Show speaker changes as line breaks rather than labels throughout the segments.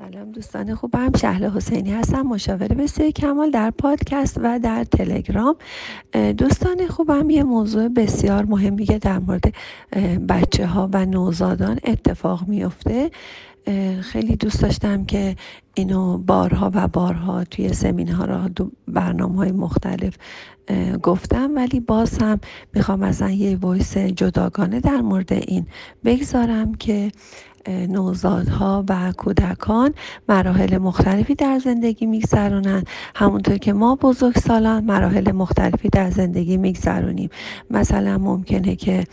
سلام دوستان خوبم شهل حسینی هستم مشاور بسیار کمال در پادکست و در تلگرام. دوستان خوبم یه موضوع بسیار مهمی که در مورد بچه ها و نوزادان اتفاق میفته خیلی دوست داشتم که اینو بارها و بارها توی سمینارها برنامه های مختلف گفتم. ولی باز هم می‌خوام مثلا یه وایس جداگانه در مورد این بگذارم که نوزادها و کودکان مراحل مختلفی در زندگی میگذرونن همونطور که ما بزرگسالان مراحل مختلفی در زندگی میگذرونیم. مثلا ممکنه که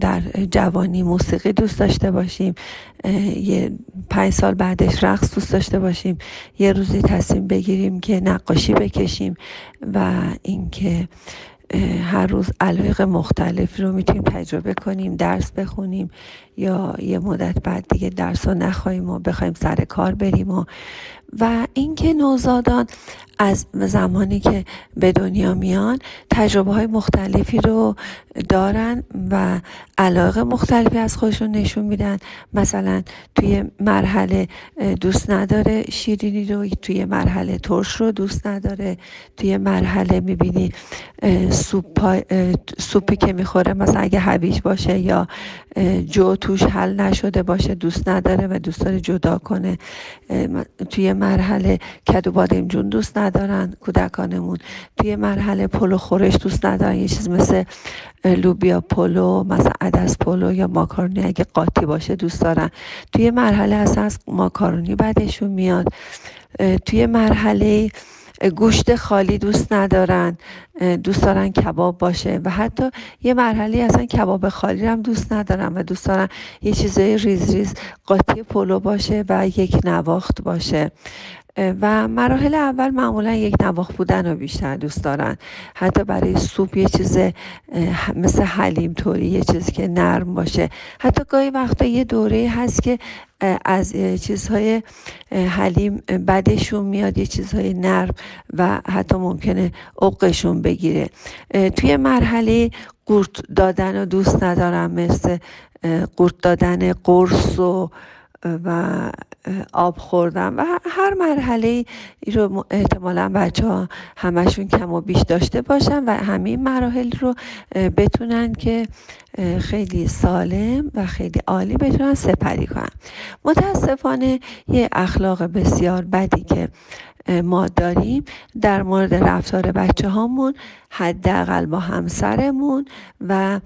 در جوانی موسیقی دوست داشته باشیم یه پنج سال بعدش رقص دوست داشته باشیم یه روزی تصمیم بگیریم که نقاشی بکشیم و اینکه هر روز علایق مختلف رو می‌تونیم تجربه کنیم درس بخونیم یا یه مدت بعد دیگه درس رو نخواهیم و بخوایم سر کار بریم و و اینکه نوزادان از زمانی که به دنیا میان تجربه های مختلفی رو دارن و علاقه مختلفی از خودشون نشون میدن. مثلا توی مرحله دوست نداره شیرینی رو توی مرحله ترش رو دوست نداره. توی مرحله می‌بینی سوپ سوپی که می‌خوره مثلا اگه هویج باشه یا جو توش حل نشده باشه دوست نداره و دوست داره جدا کنه. توی مرحله کدو بادمجون دوست ندارن کودکانمون توی مرحله پلو خورش دوست ندارن. یه چیز مثل لوبیا پلو مثلا عدس پلو یا ماکارونی اگه قاطی باشه دوست دارن. توی مرحله اصلا ماکارونی بدشون میاد. توی مرحله گوشت خالی دوست ندارن دوست دارن کباب باشه و حتی یه مرحله اصلا کباب خالی هم دوست ندارن و دوست دارن یه چیزای ریز ریز قاطی پلو باشه و یک نواخت باشه. و مراحل اول معمولا یک نواخت بودن رو بیشتر دوست دارن. حتی برای سوپ یه چیز مثل حلیم طوری یه چیز که نرم باشه. حتی گاهی وقتا یه دوره هست که از چیزهای حلیم بدشون میاد یه چیزهای نرم و حتی ممکنه عقشون بگیره. توی مرحله قورت دادن رو دوست ندارم مثل قورت دادن قرص و و آب خوردن و هر مرحله رو احتمالا بچه ها همشون کم و بیش داشته باشن و همین مراحل رو بتونن که خیلی سالم و خیلی عالی بتونن سپری کنن. متاسفانه یه اخلاق بسیار بدی که ما داریم در مورد رفتار بچه هامون حداقل با همسرمون و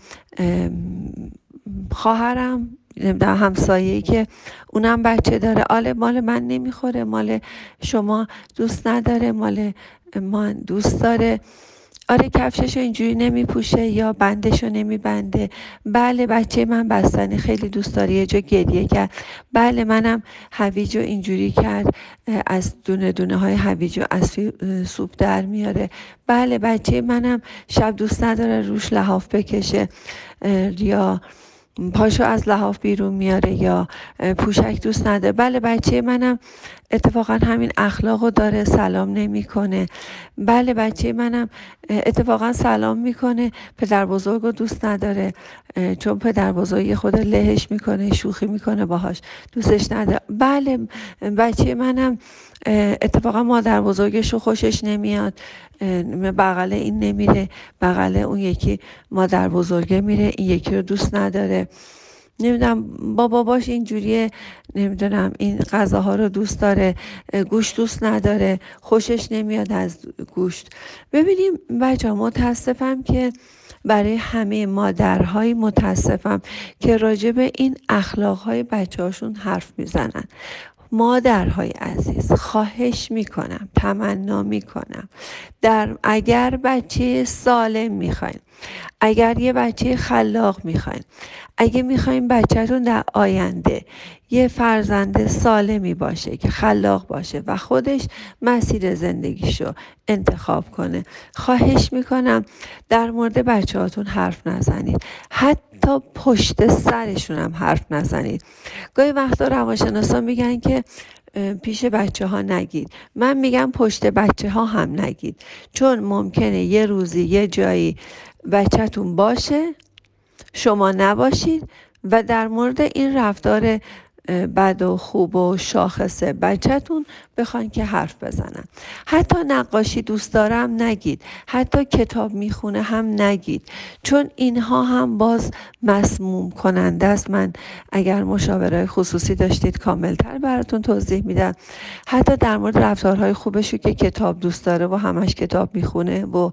خواهرم نمی‌دونم همسایه که اونم بچه داره. آله مال من نمی‌خوره. مال شما دوست نداره. مال من دوست داره. آره کفشش اینجوری نمیپوشه یا بندشو نمیبنده. بله بچه من بستنی خیلی دوست داره. یه جا گریه کرد. بله منم هویجو اینجوری کرد. از دونه دونه های هویجو از سوپ در میاره. بله بچه منم شب دوست نداره. روش لحاف بکشه. یا پاشو از لحاف بیرون میاره یا پوشک دوست نداره. بله بچه منم اتفاقا همین اخلاقو داره سلام نمی‌کنه. بله بچه منم اتفاقا سلام می‌کنه. پدر بزرگ رو دوست نداره چون پدر بزرگ خود لهش می‌کنه شوخی می‌کنه باهاش. دوستش نداره بله بچه منم اتفاقا مادر بزرگش رو خوشش نمیاد. بغل این نمیره. بغل اون یکی مادر بزرگه میره. این یکی رو دوست نداره. نمی‌دونم با باباش اینجوریه نمی‌دونم این غذاها رو دوست داره گوشت دوست نداره خوشش نمیاد از گوشت. ببینیم بچه متاسفم که برای همه مادرهای متاسفم که راجع به این اخلاقهای بچه هاشون حرف می‌زنن. مادرهای عزیز خواهش می‌کنم تمنا می‌کنم. در اگر بچه سالم می‌خواین اگر یه بچه خلاق می‌خواین اگه می‌خواین بچهتون در آینده یه فرزند سالمی باشه که خلاق باشه و خودش مسیر زندگیشو انتخاب کنه. خواهش می‌کنم در مورد بچه هاتون حرف نزنید. حتی پشت سرشون هم حرف نزنید. گاهی وقتا روانشناسا میگن که پیش بچه ها نگید. من میگم پشت بچه ها هم نگید. چون ممکنه یه روزی یه جایی بچهتون باشه شما نباشید و در مورد این رفتار بد و خوب و شاخصه بچهتون بخواین که حرف بزنن. حتی نقاشی دوست دارم نگید. حتی کتاب می‌خونه هم نگید. چون اینها هم باز مسموم کننده است. من اگر مشاوره خصوصی داشتید کاملتر براتون توضیح میدم. حتی در مورد رفتارهای خوبشو که کتاب دوست داره و همش کتاب می‌خونه و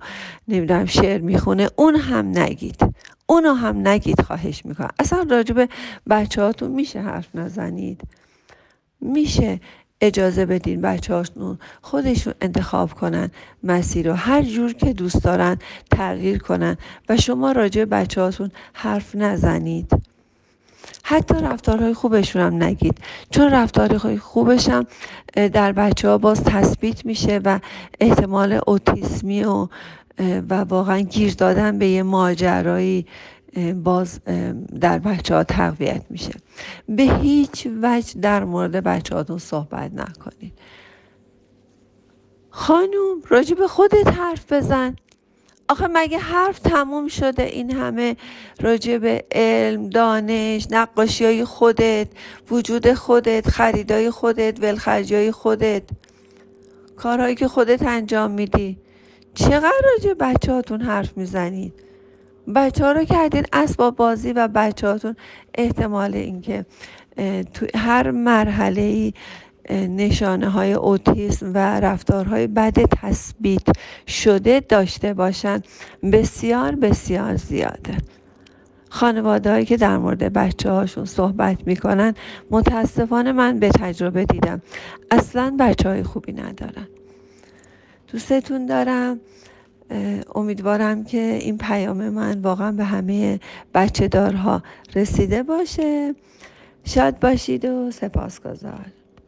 نمی‌دونم شعر می‌خونه اون هم نگید. اونو هم نگید خواهش می‌کنم. اصلا راجب بچه هاتون میشه حرف نزنید. میشه اجازه بدین بچه هاتون خودشون انتخاب کنن مسیر رو. هر جور که دوست دارن تغییر کنن و شما راجع بچه هاتون حرف نزنید. حتی رفتارهای خوبشون هم نگید. چون رفتارهای خوبش هم در بچه ها باز تثبیت میشه و احتمال اوتیسمی و و واقعا گیر دادن به یه ماجرایی باز در بچه ها تقویت میشه. به هیچ وجه در مورد بچه هاتون صحبت نکنید. خانوم راجع به خودت حرف بزن. آخه مگه حرف تموم شده این همه راجع به علم دانش نقاشی های خودت وجود خودت خریدای خودت ولخرجی های خودت؟ کارهایی که خودت انجام میدی. چقدر راجع بچه هاتون حرف می‌زنید بچه ها رو کردین اسباب بازی و بچه هاتون احتمال اینکه تو هر مرحله ای نشانه های اوتیسم و رفتارهای بد تثبیت شده داشته باشند بسیار بسیار زیاده. خانواده هایی که در مورد بچه هاشون صحبت می‌کنن متاسفانه من به تجربه دیدم. اصلا بچه های خوبی ندارن. دوستتون دارم. امیدوارم که این پیام من واقعا به همه بچه دارها رسیده باشه. شاد باشید و سپاسگزار.